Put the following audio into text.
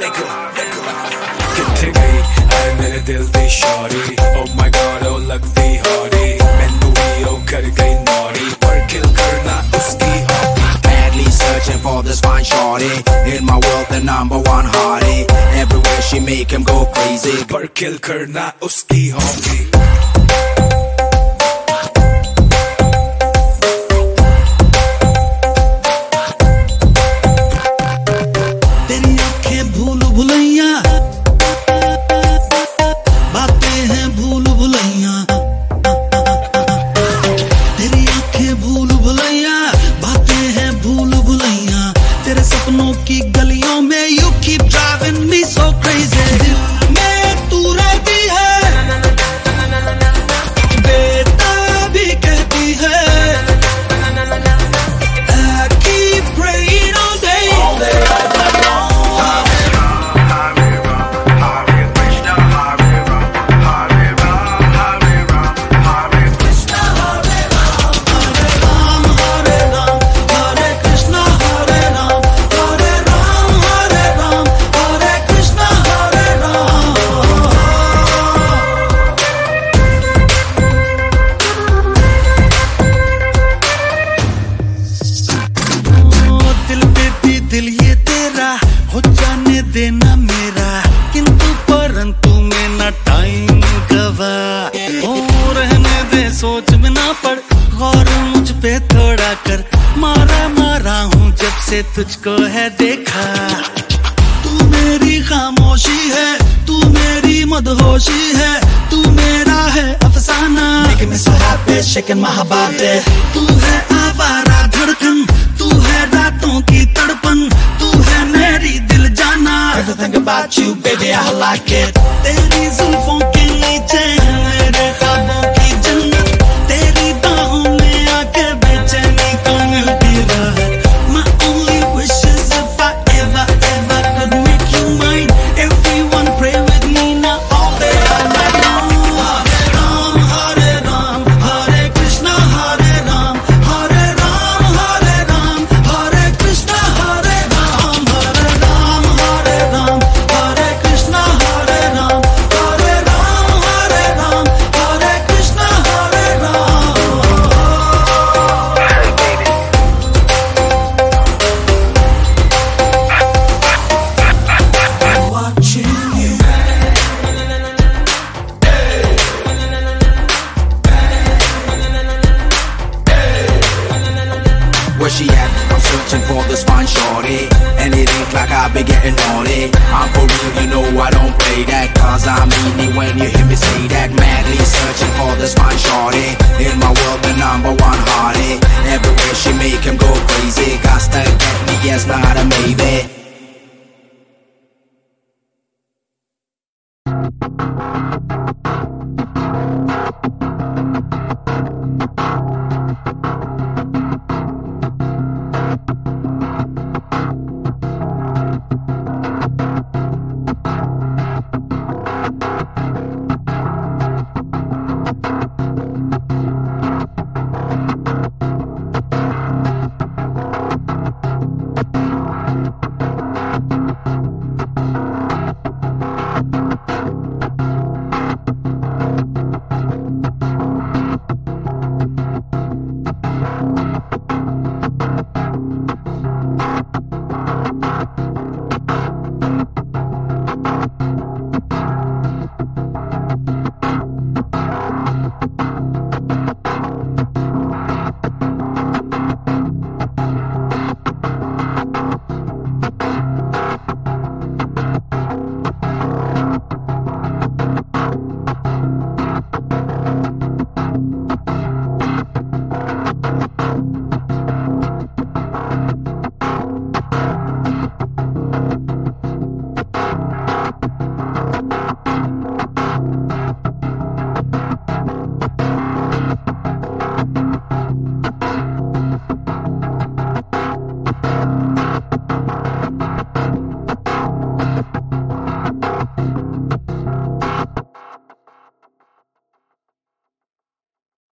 Lego, Lego. ਕਿੱਥੇ ਗਈ ਐ ਮੇਰੇ ਦਿਲ ਦੀ ਸ਼ੌਰੀ ਓ ਮਾਈ ਗॉड ਓ ਲੱਗਦੀ ਹੌਰੀ ਮੈਨੂੰ ਵੀ ਓ ਕਰ ਗਈ ਨੌਰੀ ਪਰ ਕਿਲ ਕਰਨਾ ਉਸਕੀ hobby badly searching for this fine shorty in my world the number one hottie everywhere she make him go crazy. ਪਰ ਕਿਲ ਕਰਨਾ uski ਹੌਬੀ टाइम ओ रहने दे सोच में ना पड़। गौर मुझ पे थोड़ा कर। मारा मारा हूँ जब से तुझको है देखा। तू मेरी खामोशी है तू मेरी मदहोशी है तू मेरा है अफसाना। My body तू है आवारा धड़कन तू है रातों की तड़पन तू है मेरी दिल जाना। Everything about you, baby, I like it. तेरी जुल्फों she at? I'm searching for this fine shorty, and it ain't like I be getting naughty. I'm for real, you know I don't play that, cause I mean it when you hear me say that. Madly searching for this fine shorty, in my world the number one hottie. Everywhere she make him go crazy, got to get me, yes, not a